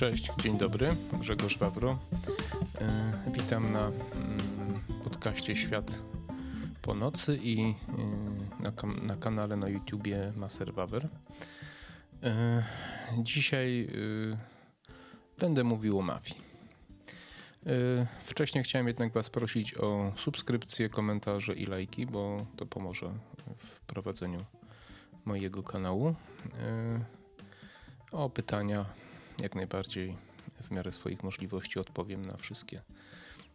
Cześć, dzień dobry, Grzegorz Wawro. E, witam na mm, podcaście Świat po nocy i e, na, na kanale na YouTubie Maser Wawer. E, dzisiaj będę mówił o mafii. Wcześniej chciałem jednak Was prosić o subskrypcję, komentarze i lajki, bo to pomoże w prowadzeniu mojego kanału. O pytania jak najbardziej w miarę swoich możliwości odpowiem na wszystkie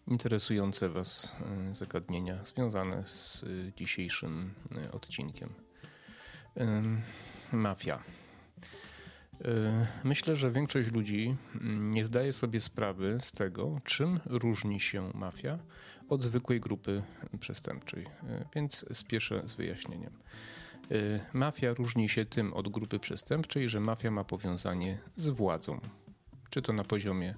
interesujące Was e, zagadnienia związane z e, dzisiejszym e, odcinkiem. Mafia. Myślę, że większość ludzi mm, nie zdaje sobie sprawy z tego, czym różni się mafia od zwykłej grupy przestępczej, więc spieszę z wyjaśnieniem. Mafia różni się tym od grupy przestępczej, że mafia ma powiązanie z władzą, czy to na poziomie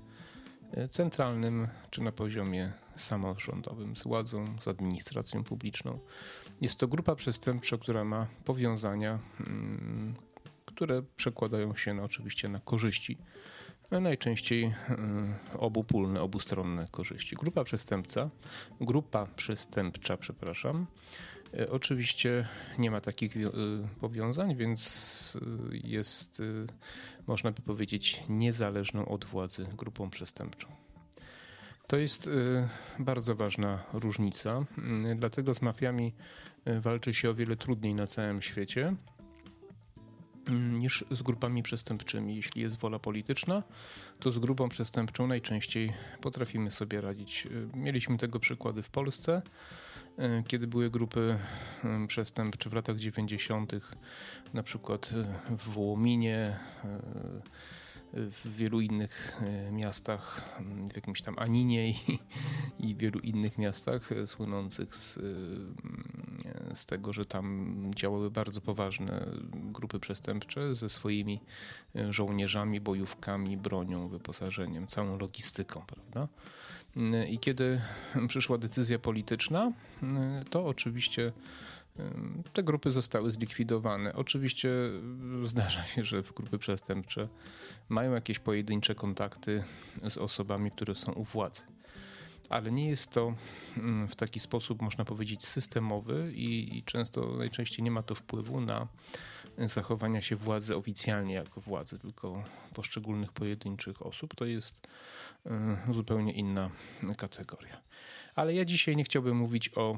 e, centralnym, czy na poziomie samorządowym, z władzą, z administracją publiczną. Jest to grupa przestępcza, która ma powiązania, mm, które przekładają się na, oczywiście na korzyści. Najczęściej e, obopólne, obustronne korzyści. Grupa przestępca, grupa przestępcza, przepraszam, oczywiście nie ma takich e, powiązań, więc e, jest, można by powiedzieć, niezależną od władzy grupą przestępczą. To jest bardzo ważna różnica, dlatego z mafiami walczy się o wiele trudniej na całym świecie niż z grupami przestępczymi. Jeśli jest wola polityczna, to z grupą przestępczą najczęściej potrafimy sobie radzić. Mieliśmy tego przykłady w Polsce. E, kiedy były grupy e, przestępcze w latach 90., na przykład e, w Wołominie, w wielu innych miastach, w jakimś tam Aninie i, i wielu innych miastach słynących z, z tego, że tam działały bardzo poważne grupy przestępcze ze swoimi żołnierzami, bojówkami, bronią, wyposażeniem, całą logistyką, prawda? I kiedy przyszła decyzja polityczna, to oczywiście te grupy zostały zlikwidowane. Oczywiście zdarza się, że grupy przestępcze mają jakieś pojedyncze kontakty z osobami, które są u władzy ale nie jest to mm, w taki sposób, można powiedzieć, systemowy i, i, często, najczęściej nie ma to wpływu na zachowania się władzy oficjalnie jako władzy, tylko poszczególnych pojedynczych osób. To jest y, zupełnie inna kategoria. Ale ja dzisiaj nie chciałbym mówić o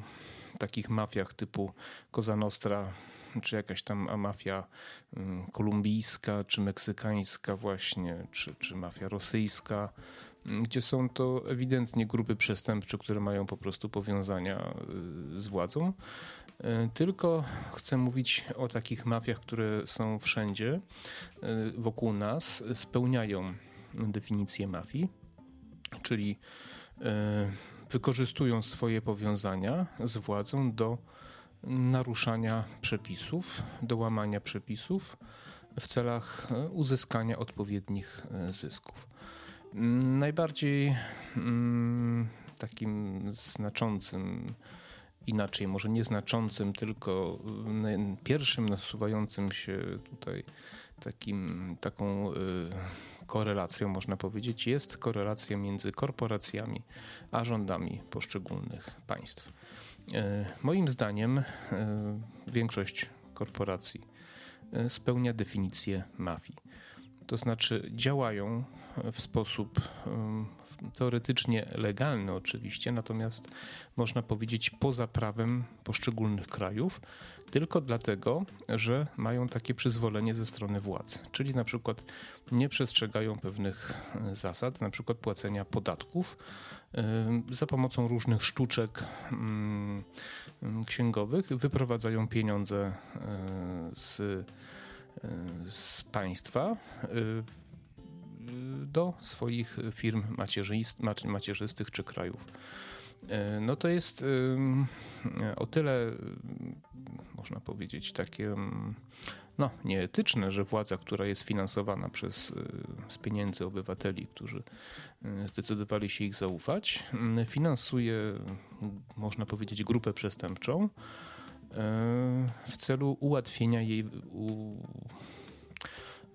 takich mafiach typu Cosa Nostra, czy jakaś tam mafia y, kolumbijska, czy meksykańska właśnie, czy, czy mafia rosyjska, gdzie są to ewidentnie grupy przestępcze, które mają po prostu powiązania y, z władzą. Y, tylko chcę mówić o takich mafiach, które są wszędzie y, wokół nas, spełniają definicję mafii, czyli wykorzystują swoje powiązania z władzą do naruszania przepisów, do łamania przepisów w celach uzyskania odpowiednich zysków. Najbardziej mm, takim znaczącym, inaczej, może nieznaczącym, tylko mm, pierwszym nasuwającym się tutaj takim, taką y, korelacją, można powiedzieć, jest korelacja między korporacjami a rządami poszczególnych państw. Y, moim zdaniem y, większość korporacji spełnia definicję mafii to znaczy działają w sposób teoretycznie legalny oczywiście, natomiast można powiedzieć poza prawem poszczególnych krajów, tylko dlatego, że mają takie przyzwolenie ze strony władz, czyli na przykład nie przestrzegają pewnych e, zasad, na przykład płacenia podatków za pomocą różnych sztuczek księgowych, wyprowadzają pieniądze e, z z państwa do swoich firm macierzystych czy krajów. Y, no to jest o tyle, można powiedzieć, takie no, nieetyczne, że władza, która jest finansowana przez, z pieniędzy obywateli, którzy zdecydowali się ich zaufać, finansuje, można powiedzieć, grupę przestępczą, w celu ułatwienia jej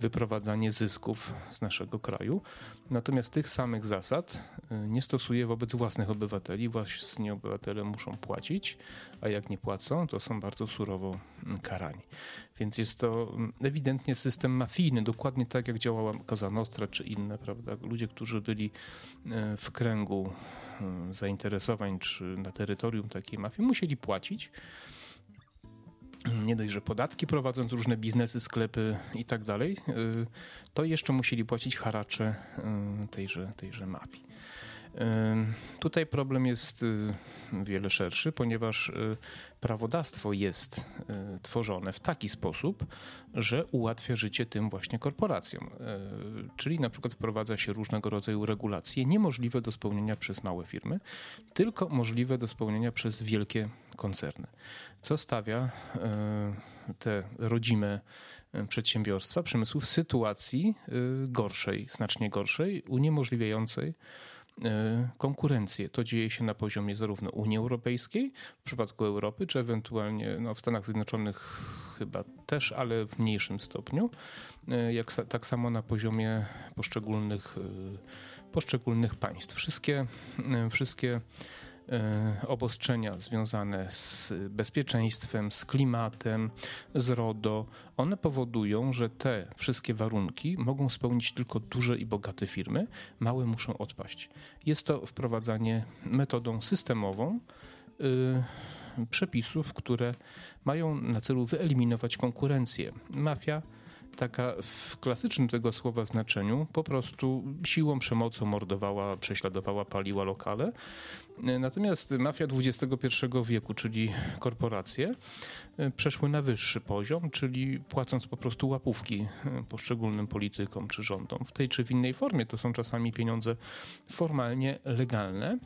wyprowadzanie zysków z naszego kraju. Natomiast tych samych zasad y, nie stosuje wobec własnych obywateli. Własni obywatele muszą płacić, a jak nie płacą, to są bardzo surowo mm, karani. Więc jest to mm, ewidentnie system mafijny, dokładnie tak jak działała Cosa Nostra czy inne, prawda? Ludzie, którzy byli y, w kręgu y, zainteresowań czy na terytorium takiej mafii, musieli płacić nie dość, że podatki prowadząc różne biznesy, sklepy i tak dalej, y, to jeszcze musieli płacić haracze y, tejże, tejże mafii. Tutaj problem jest y, wiele szerszy, ponieważ y, prawodawstwo jest y, tworzone w taki sposób, że ułatwia życie tym właśnie korporacjom. Czyli na przykład wprowadza się różnego rodzaju regulacje niemożliwe do spełnienia przez małe firmy, tylko możliwe do spełnienia przez wielkie koncerny. Co stawia te rodzime przedsiębiorstwa, przemysłu w sytuacji gorszej, znacznie gorszej, uniemożliwiającej E, konkurencję. To dzieje się na poziomie zarówno Unii Europejskiej, w przypadku Europy, czy ewentualnie no, w Stanach Zjednoczonych chyba też, ale w mniejszym stopniu, e, jak, tak samo na poziomie poszczególnych, e, poszczególnych państw. Wszystkie, wszystkie E, obostrzenia związane z bezpieczeństwem, z klimatem, z RODO, one powodują, że te wszystkie warunki mogą spełnić tylko duże i bogate firmy, małe muszą odpaść. Jest to wprowadzanie metodą systemową y, przepisów, które mają na celu wyeliminować konkurencję. Mafia taka w klasycznym tego słowa znaczeniu po prostu siłą, przemocą mordowała, prześladowała, paliła lokale. Natomiast mafia XXI wieku, czyli korporacje, przeszły na wyższy poziom, czyli płacąc po prostu łapówki poszczególnym politykom czy rządom w tej czy w innej formie. To są czasami pieniądze formalnie legalne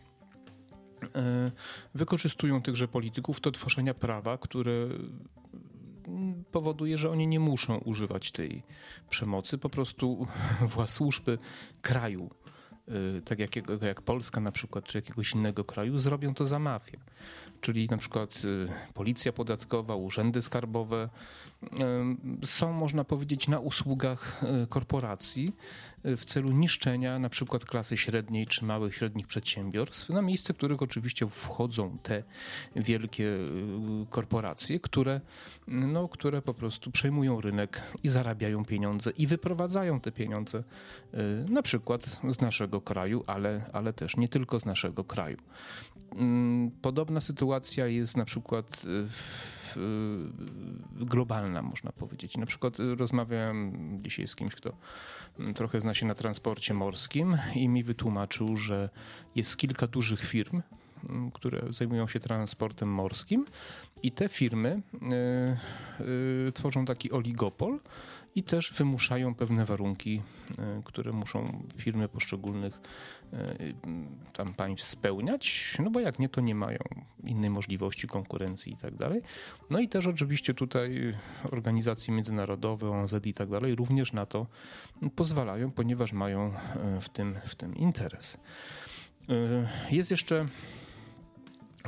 wykorzystują tychże polityków do tworzenia prawa, które powoduje, że oni nie muszą używać tej przemocy. Po prostu służby kraju, tak jak, jak Polska na przykład, czy jakiegoś innego kraju, zrobią to za mafię. Czyli na przykład y, policja podatkowa, urzędy skarbowe y, są, można powiedzieć, na usługach korporacji w celu niszczenia na przykład klasy średniej czy małych, średnich przedsiębiorstw, na miejsce których oczywiście wchodzą te wielkie y, korporacje, które, no, które po prostu przejmują rynek i zarabiają pieniądze i wyprowadzają te pieniądze y, na przykład z naszego kraju, ale, ale też nie tylko z naszego kraju. Mm, podobna sytuacja jest na przykład w globalna, można powiedzieć. Na przykład rozmawiałem dzisiaj z kimś, kto trochę zna się na transporcie morskim i mi wytłumaczył, że jest kilka dużych firm, które zajmują się transportem morskim i te firmy y, y, tworzą taki oligopol i też wymuszają pewne warunki, y, które muszą firmy poszczególnych tam państw spełniać, no bo jak nie, to nie mają innej możliwości konkurencji i tak dalej. No i też oczywiście tutaj organizacje międzynarodowe, ONZ i tak dalej również na to pozwalają, ponieważ mają w tym, w tym interes. Jest jeszcze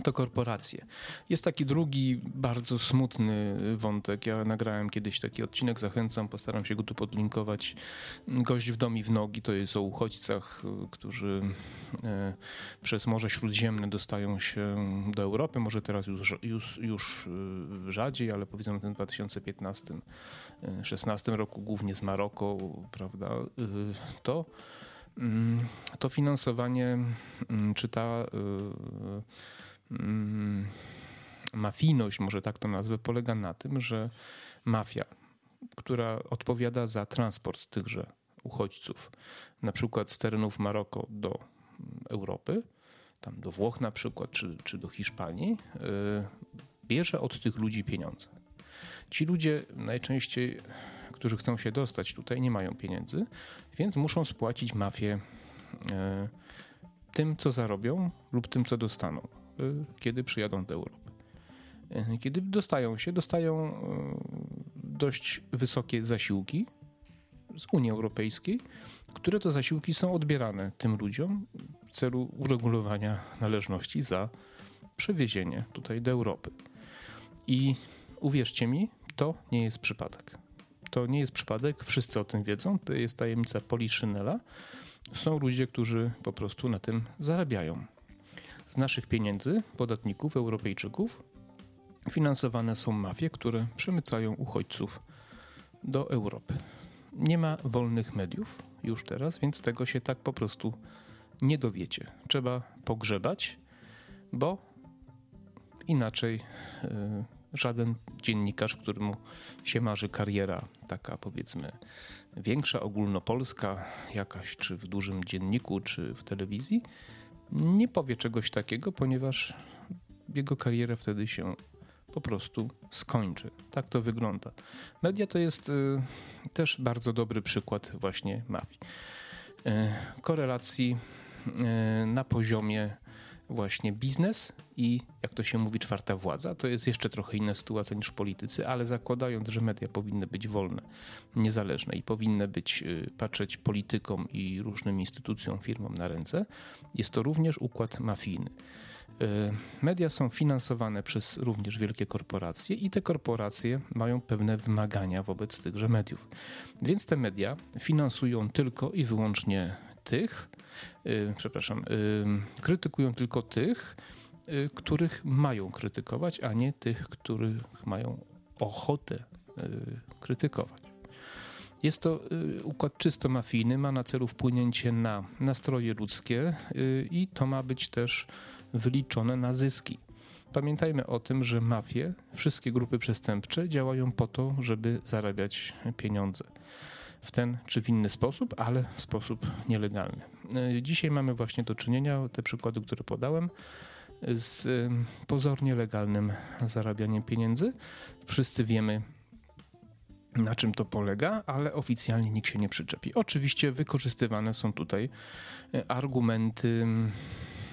to korporacje. Jest taki drugi, bardzo smutny wątek. Ja nagrałem kiedyś taki odcinek, zachęcam, postaram się go tu podlinkować. Gość w domi w nogi to jest o uchodźcach, którzy e, przez Morze Śródziemne dostają się do Europy. Może teraz już, już, już e, rzadziej, ale powiedzmy w tym 2015-16 e, roku, głównie z Maroko, prawda, to mm, to finansowanie, mm, czy ta Mm, mafijność, może tak to nazwę, polega na tym, że mafia, która odpowiada za transport tychże uchodźców, na przykład z terenów Maroko do Europy, tam do Włoch na przykład, czy, czy do Hiszpanii, y, bierze od tych ludzi pieniądze. Ci ludzie najczęściej, którzy chcą się dostać tutaj, nie mają pieniędzy, więc muszą spłacić mafię y, tym, co zarobią lub tym, co dostaną. Y, kiedy przyjadą do Europy. Y, kiedy dostają się, dostają y, dość wysokie zasiłki z Unii Europejskiej, które to zasiłki są odbierane tym ludziom w celu uregulowania należności za przewiezienie tutaj do Europy. I uwierzcie mi, to nie jest przypadek. To nie jest przypadek, wszyscy o tym wiedzą, to jest tajemnica Poliszynela. Są ludzie, którzy po prostu na tym zarabiają. Z naszych pieniędzy, podatników, Europejczyków, finansowane są mafie, które przemycają uchodźców do Europy. Nie ma wolnych mediów już teraz, więc tego się tak po prostu nie dowiecie. Trzeba pogrzebać, bo inaczej y, żaden dziennikarz, któremu się marzy kariera taka powiedzmy większa, ogólnopolska, jakaś czy w dużym dzienniku, czy w telewizji, nie powie czegoś takiego, ponieważ jego kariera wtedy się po prostu skończy. Tak to wygląda. Media to jest y, też bardzo dobry przykład właśnie mafii. Y, korelacji y, na poziomie właśnie biznes i jak to się mówi czwarta władza. To jest jeszcze trochę inna sytuacja niż politycy, ale zakładając, że media powinny być wolne, niezależne i powinny być y, patrzeć politykom i różnym instytucjom, firmom na ręce, jest to również układ mafijny. Y, media są finansowane przez również wielkie korporacje i te korporacje mają pewne wymagania wobec tychże mediów. Więc te media finansują tylko i wyłącznie tych, yy, przepraszam, yy, krytykują tylko tych, yy, których mają krytykować, a nie tych, których mają ochotę y, krytykować. Jest to y, układ czysto mafijny, ma na celu wpłynięcie na nastroje ludzkie y, i to ma być też wyliczone na zyski. Pamiętajmy o tym, że mafie, wszystkie grupy przestępcze działają po to, żeby zarabiać pieniądze w ten czy w inny sposób, ale w sposób nielegalny. E, dzisiaj mamy właśnie do czynienia, te przykłady, które podałem, z pozornie legalnym zarabianiem pieniędzy. Wszyscy wiemy, na czym to polega, ale oficjalnie nikt się nie przyczepi. Oczywiście wykorzystywane są tutaj e, argumenty.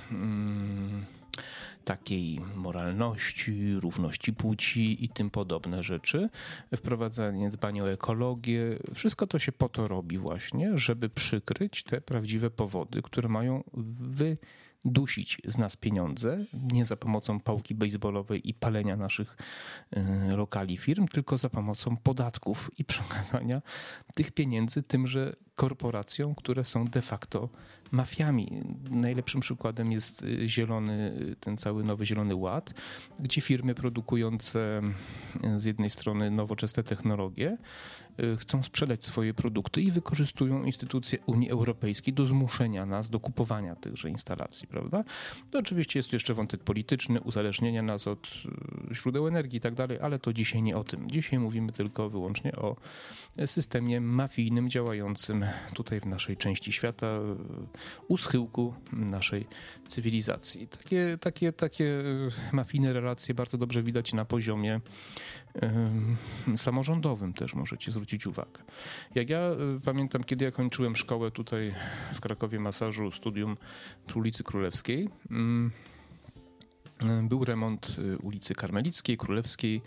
Hmm, takiej moralności, równości płci i tym podobne rzeczy, wprowadzanie dbania o ekologię, wszystko to się po to robi właśnie, żeby przykryć te prawdziwe powody, które mają wy dusić z nas pieniądze, nie za pomocą pałki baseballowej i palenia naszych e, lokali firm, tylko za pomocą podatków i przekazania tych pieniędzy tymże korporacjom, które są de facto mafiami. Najlepszym przykładem jest y, zielony, y, ten cały nowy Zielony Ład, gdzie firmy produkujące y, z jednej strony nowoczesne technologie chcą sprzedać swoje produkty i wykorzystują instytucje Unii Europejskiej do zmuszenia nas do kupowania tychże instalacji, prawda? To oczywiście jest jeszcze wątek polityczny, uzależnienia nas od źródeł energii i tak dalej, ale to dzisiaj nie o tym. Dzisiaj mówimy tylko wyłącznie o systemie mafijnym działającym tutaj w naszej części świata, u schyłku naszej cywilizacji. Takie, takie, takie mafijne relacje bardzo dobrze widać na poziomie samorządowym też możecie zwrócić uwagę. Jak ja e, pamiętam, kiedy ja kończyłem szkołę tutaj w Krakowie masażu, studium przy ulicy Królewskiej, mm, e, był remont ulicy Karmelickiej, Królewskiej,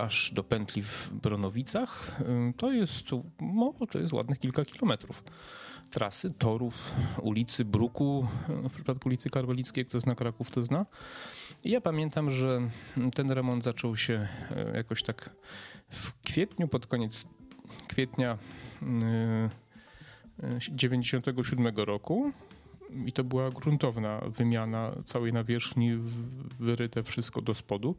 aż do pętli w Bronowicach. To jest, no, to jest ładnych kilka kilometrów trasy, torów, ulicy Bruku, w przypadku ulicy Karwelickiej, kto zna Kraków, to zna. I ja pamiętam, że ten remont zaczął się e, jakoś tak w kwietniu, pod koniec kwietnia 97 e, roku i to była gruntowna wymiana całej nawierzchni, wyryte wszystko do spodu.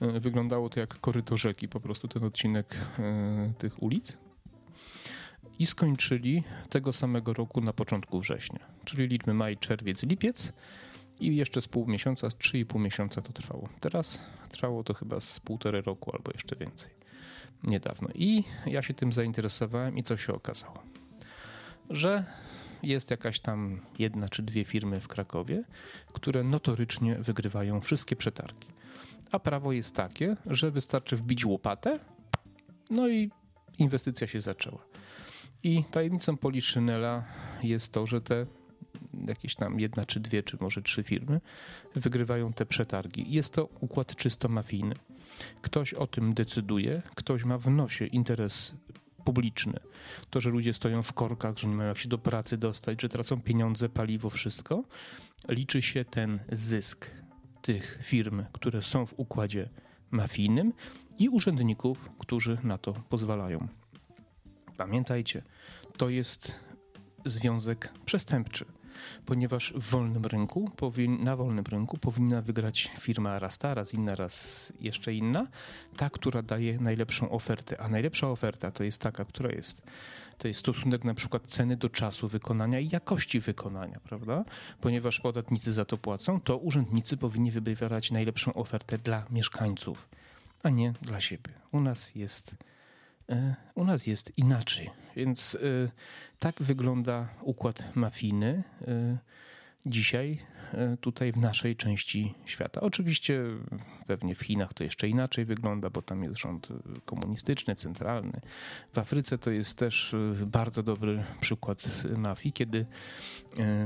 E, wyglądało to jak koryto rzeki, po prostu ten odcinek tych ulic i skończyli tego samego roku na początku września, czyli liczmy maj, czerwiec, lipiec i jeszcze z pół miesiąca, z 3,5 miesiąca to trwało. Teraz trwało to chyba z półtorej roku albo jeszcze więcej. Niedawno. I ja się tym zainteresowałem i co się okazało? Że jest jakaś tam jedna czy dwie firmy w Krakowie, które notorycznie wygrywają wszystkie przetargi. A prawo jest takie, że wystarczy wbić łopatę, no i inwestycja się zaczęła. I tajemnicą Poliszynela jest to, że te jakieś tam jedna czy dwie, czy może trzy firmy wygrywają te przetargi. Jest to układ czysto mafijny. Ktoś o tym decyduje, ktoś ma w nosie interes publiczny. To, że ludzie stoją w korkach, że nie mają jak się do pracy dostać, że tracą pieniądze, paliwo, wszystko. Liczy się ten zysk tych firm, które są w układzie mafijnym i urzędników, którzy na to pozwalają. Pamiętajcie, to jest związek przestępczy, ponieważ w wolnym rynku, na wolnym rynku powinna wygrać firma raz ta, raz inna, raz jeszcze inna, ta, która daje najlepszą ofertę. A najlepsza oferta to jest taka, która jest to jest stosunek na przykład ceny do czasu wykonania i jakości wykonania, prawda? Ponieważ podatnicy za to płacą, to urzędnicy powinni wybierać najlepszą ofertę dla mieszkańców, a nie dla siebie. U nas jest u nas jest inaczej. Więc e, tak wygląda układ mafijny e, dzisiaj tutaj w naszej części świata. Oczywiście Pewnie w Chinach to jeszcze inaczej wygląda, bo tam jest rząd komunistyczny, centralny. W Afryce to jest też y, bardzo dobry przykład mafii, kiedy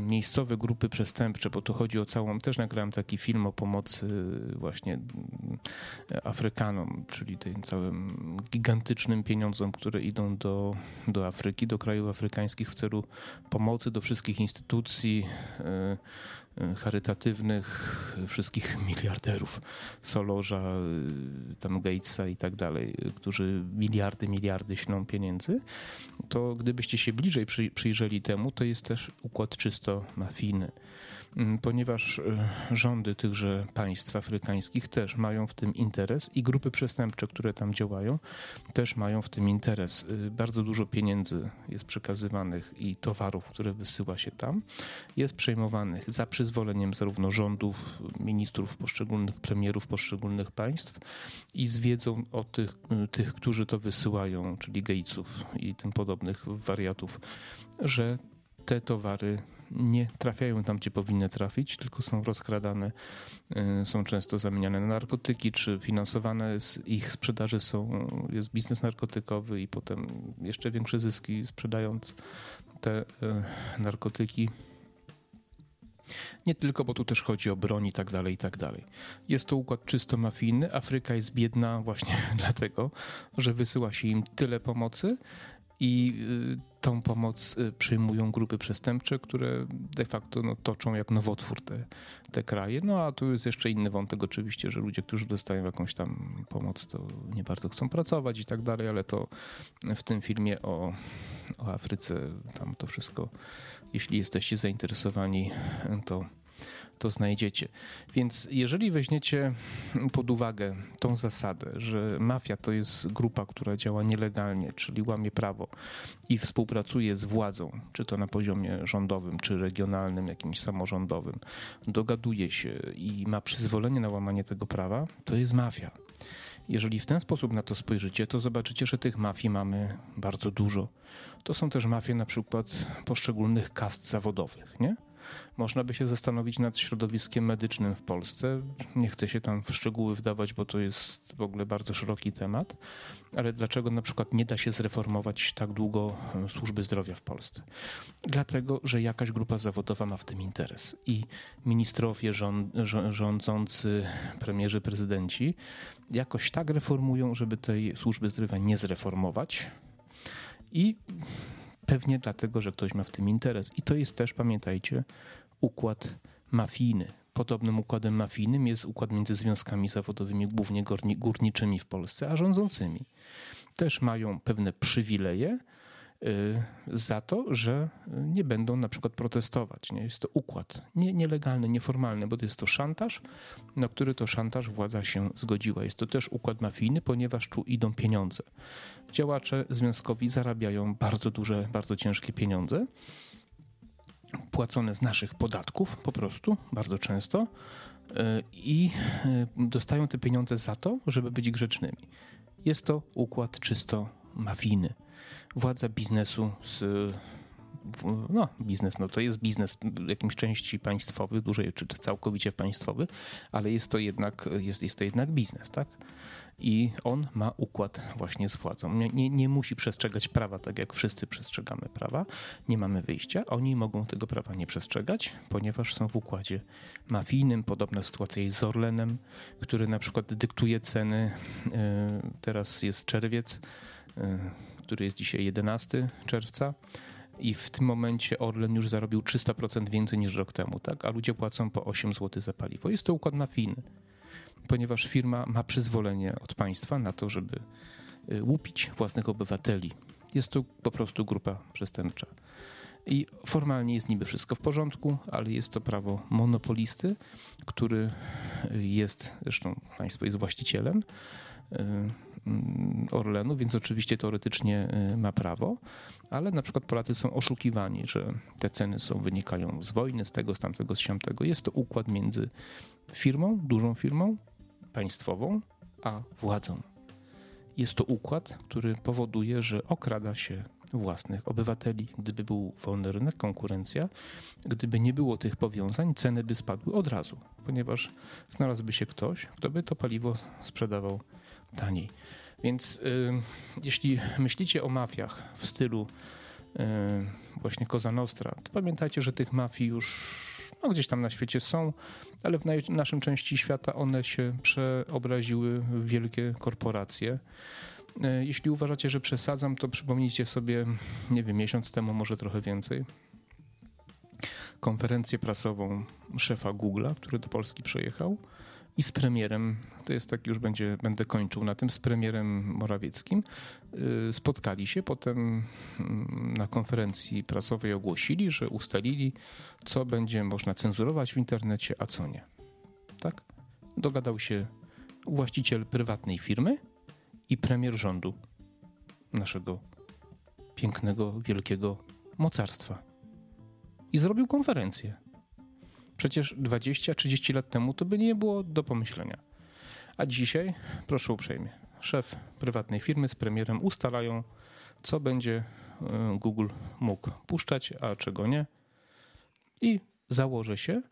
miejscowe grupy przestępcze, bo tu chodzi o całą, też nagrałem taki film o pomocy właśnie y, Afrykanom, czyli tym całym gigantycznym pieniądzom, które idą do, do Afryki, do krajów afrykańskich w celu pomocy do wszystkich instytucji charytatywnych, wszystkich miliarderów Solorza, y, tam Gatesa i tak dalej, którzy miliardy, miliardy ślą pieniędzy, to gdybyście się bliżej przyjrzeli temu, to jest też układ czysto mafijny. Mm, ponieważ e, rządy tychże państw afrykańskich też mają w tym interes i grupy przestępcze, które tam działają, też mają w tym interes. Y, bardzo dużo pieniędzy jest przekazywanych i towarów, które wysyła się tam, jest przejmowanych za przyzwoleniem zarówno rządów, ministrów poszczególnych, premierów poszczególnych państw i z wiedzą o tych, y, tych którzy to wysyłają, czyli Gatesów i tym podobnych wariatów, że te towary nie trafiają tam, gdzie powinny trafić, tylko są rozkradane, y, są często zamieniane na narkotyki, czy finansowane z ich sprzedaży są, jest biznes narkotykowy i potem jeszcze większe zyski sprzedając te y, narkotyki. Nie tylko, bo tu też chodzi o broń i tak dalej, i tak dalej. Jest to układ czysto mafijny. Afryka jest biedna właśnie dlatego, że wysyła się im tyle pomocy, i y, tą pomoc y, przyjmują grupy przestępcze, które de facto no, toczą jak nowotwór te, te kraje. No a tu jest jeszcze inny wątek oczywiście, że ludzie, którzy dostają jakąś tam pomoc, to nie bardzo chcą pracować i tak dalej, ale to w tym filmie o, o Afryce tam to wszystko, jeśli jesteście zainteresowani, to to znajdziecie. Więc jeżeli weźmiecie pod uwagę tą zasadę, że mafia to jest grupa, która działa nielegalnie, czyli łamie prawo i współpracuje z władzą, czy to na poziomie rządowym, czy regionalnym, jakimś samorządowym, dogaduje się i ma przyzwolenie na łamanie tego prawa, to jest mafia. Jeżeli w ten sposób na to spojrzycie, to zobaczycie, że tych mafii mamy bardzo dużo. To są też mafie na przykład poszczególnych kast zawodowych, nie? Można by się zastanowić nad środowiskiem medycznym w Polsce. Nie chcę się tam w szczegóły wdawać, bo to jest w ogóle bardzo szeroki temat, ale dlaczego na przykład nie da się zreformować tak długo e, służby zdrowia w Polsce? Dlatego, że jakaś grupa zawodowa ma w tym interes i ministrowie rządzący, premierzy, prezydenci jakoś tak reformują, żeby tej służby zdrowia nie zreformować. I Pewnie dlatego, że ktoś ma w tym interes. I to jest też, pamiętajcie, układ mafijny. Podobnym układem mafijnym jest układ między związkami zawodowymi, głównie górniczymi w Polsce, a rządzącymi. Też mają pewne przywileje, za to, że nie będą na przykład protestować. Nie? Jest to układ nie, nielegalny, nieformalny, bo to jest to szantaż, na który to szantaż władza się zgodziła. Jest to też układ mafijny, ponieważ tu idą pieniądze. Działacze związkowi zarabiają bardzo duże, bardzo ciężkie pieniądze płacone z naszych podatków po prostu, bardzo często y, i y, dostają te pieniądze za to, żeby być grzecznymi. Jest to układ czysto mafijny władza biznesu z no, biznes, no to jest biznes w jakimś części państwowy, dużej czy całkowicie państwowy, ale jest to jednak, jest, jest to jednak biznes, tak? I on ma układ właśnie z władzą. Nie, nie, nie musi przestrzegać prawa, tak jak wszyscy przestrzegamy prawa. Nie mamy wyjścia. Oni mogą tego prawa nie przestrzegać, ponieważ są w układzie mafijnym. Podobna sytuacja jest z Orlenem, który na przykład dyktuje ceny. E, teraz jest czerwiec który jest dzisiaj 11 czerwca. I w tym momencie Orlen już zarobił 300% więcej niż rok temu, tak? a ludzie płacą po 8 zł za paliwo. Jest to układ mafijny. ponieważ firma ma przyzwolenie od państwa na to, żeby y, łupić własnych obywateli. Jest to po prostu grupa przestępcza. I formalnie jest niby wszystko w porządku, ale jest to prawo monopolisty, który jest, zresztą państwo jest właścicielem mm, Orlenu, więc oczywiście teoretycznie y, ma prawo, ale na przykład Polacy są oszukiwani, że te ceny są wynikają z wojny, z tego, z tamtego, z siamtego. Jest to układ między firmą, dużą firmą, państwową, a władzą. Jest to układ, który powoduje, że okrada się własnych obywateli. Gdyby był wolny rynek, konkurencja, gdyby nie było tych powiązań, ceny by spadły od razu, ponieważ znalazłby się ktoś, kto by to paliwo sprzedawał taniej. Więc y, jeśli myślicie o mafiach w stylu y, właśnie Cosa Nostra, to pamiętajcie, że tych mafii już no, gdzieś tam na świecie są, ale w naj, naszym części świata one się przeobraziły w wielkie korporacje. E, jeśli uważacie, że przesadzam, to przypomnijcie sobie, nie wiem, miesiąc temu, może trochę więcej, konferencję prasową szefa Google'a, który do Polski przyjechał i z premierem, to jest tak, już będzie, będę kończył na tym, z premierem Morawieckim, e, spotkali się, potem mm, na konferencji prasowej ogłosili, że ustalili, co będzie można cenzurować w internecie, a co nie. Tak? Dogadał się właściciel prywatnej firmy, i premier rządu naszego pięknego, wielkiego mocarstwa. I zrobił konferencję. Przecież 20-30 lat temu to by nie było do pomyślenia. A dzisiaj, proszę uprzejmie, szef prywatnej firmy z premierem ustalają, co będzie e, Google mógł puszczać, a czego nie. I założę się,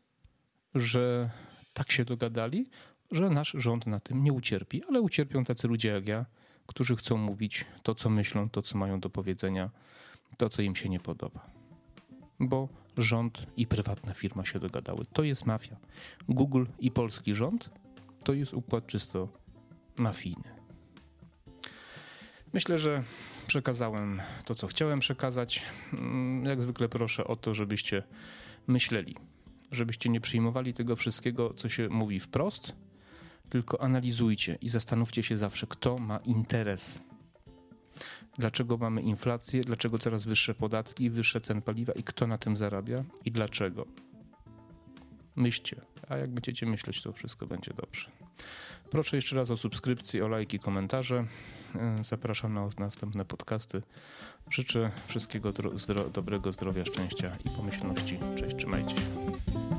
że tak się dogadali, że nasz rząd na tym nie ucierpi, ale ucierpią tacy ludzie jak ja, którzy chcą mówić to, co myślą, to, co mają do powiedzenia, to, co im się nie podoba. Bo rząd i prywatna firma się dogadały. To jest mafia. Google i polski rząd to jest układ czysto mafijny. Myślę, że przekazałem to, co chciałem przekazać. Mm, jak zwykle proszę o to, żebyście myśleli, żebyście nie przyjmowali tego wszystkiego, co się mówi wprost, tylko analizujcie i zastanówcie się zawsze, kto ma interes. Dlaczego mamy inflację, dlaczego coraz wyższe podatki, wyższe ceny paliwa i kto na tym zarabia i dlaczego. Myślcie, a jak będziecie myśleć, to wszystko będzie dobrze. Proszę jeszcze raz o subskrypcję, o lajki, komentarze. E, zapraszam na następne podcasty. Życzę wszystkiego zdro dobrego zdrowia, szczęścia i pomyślności. Cześć, trzymajcie się.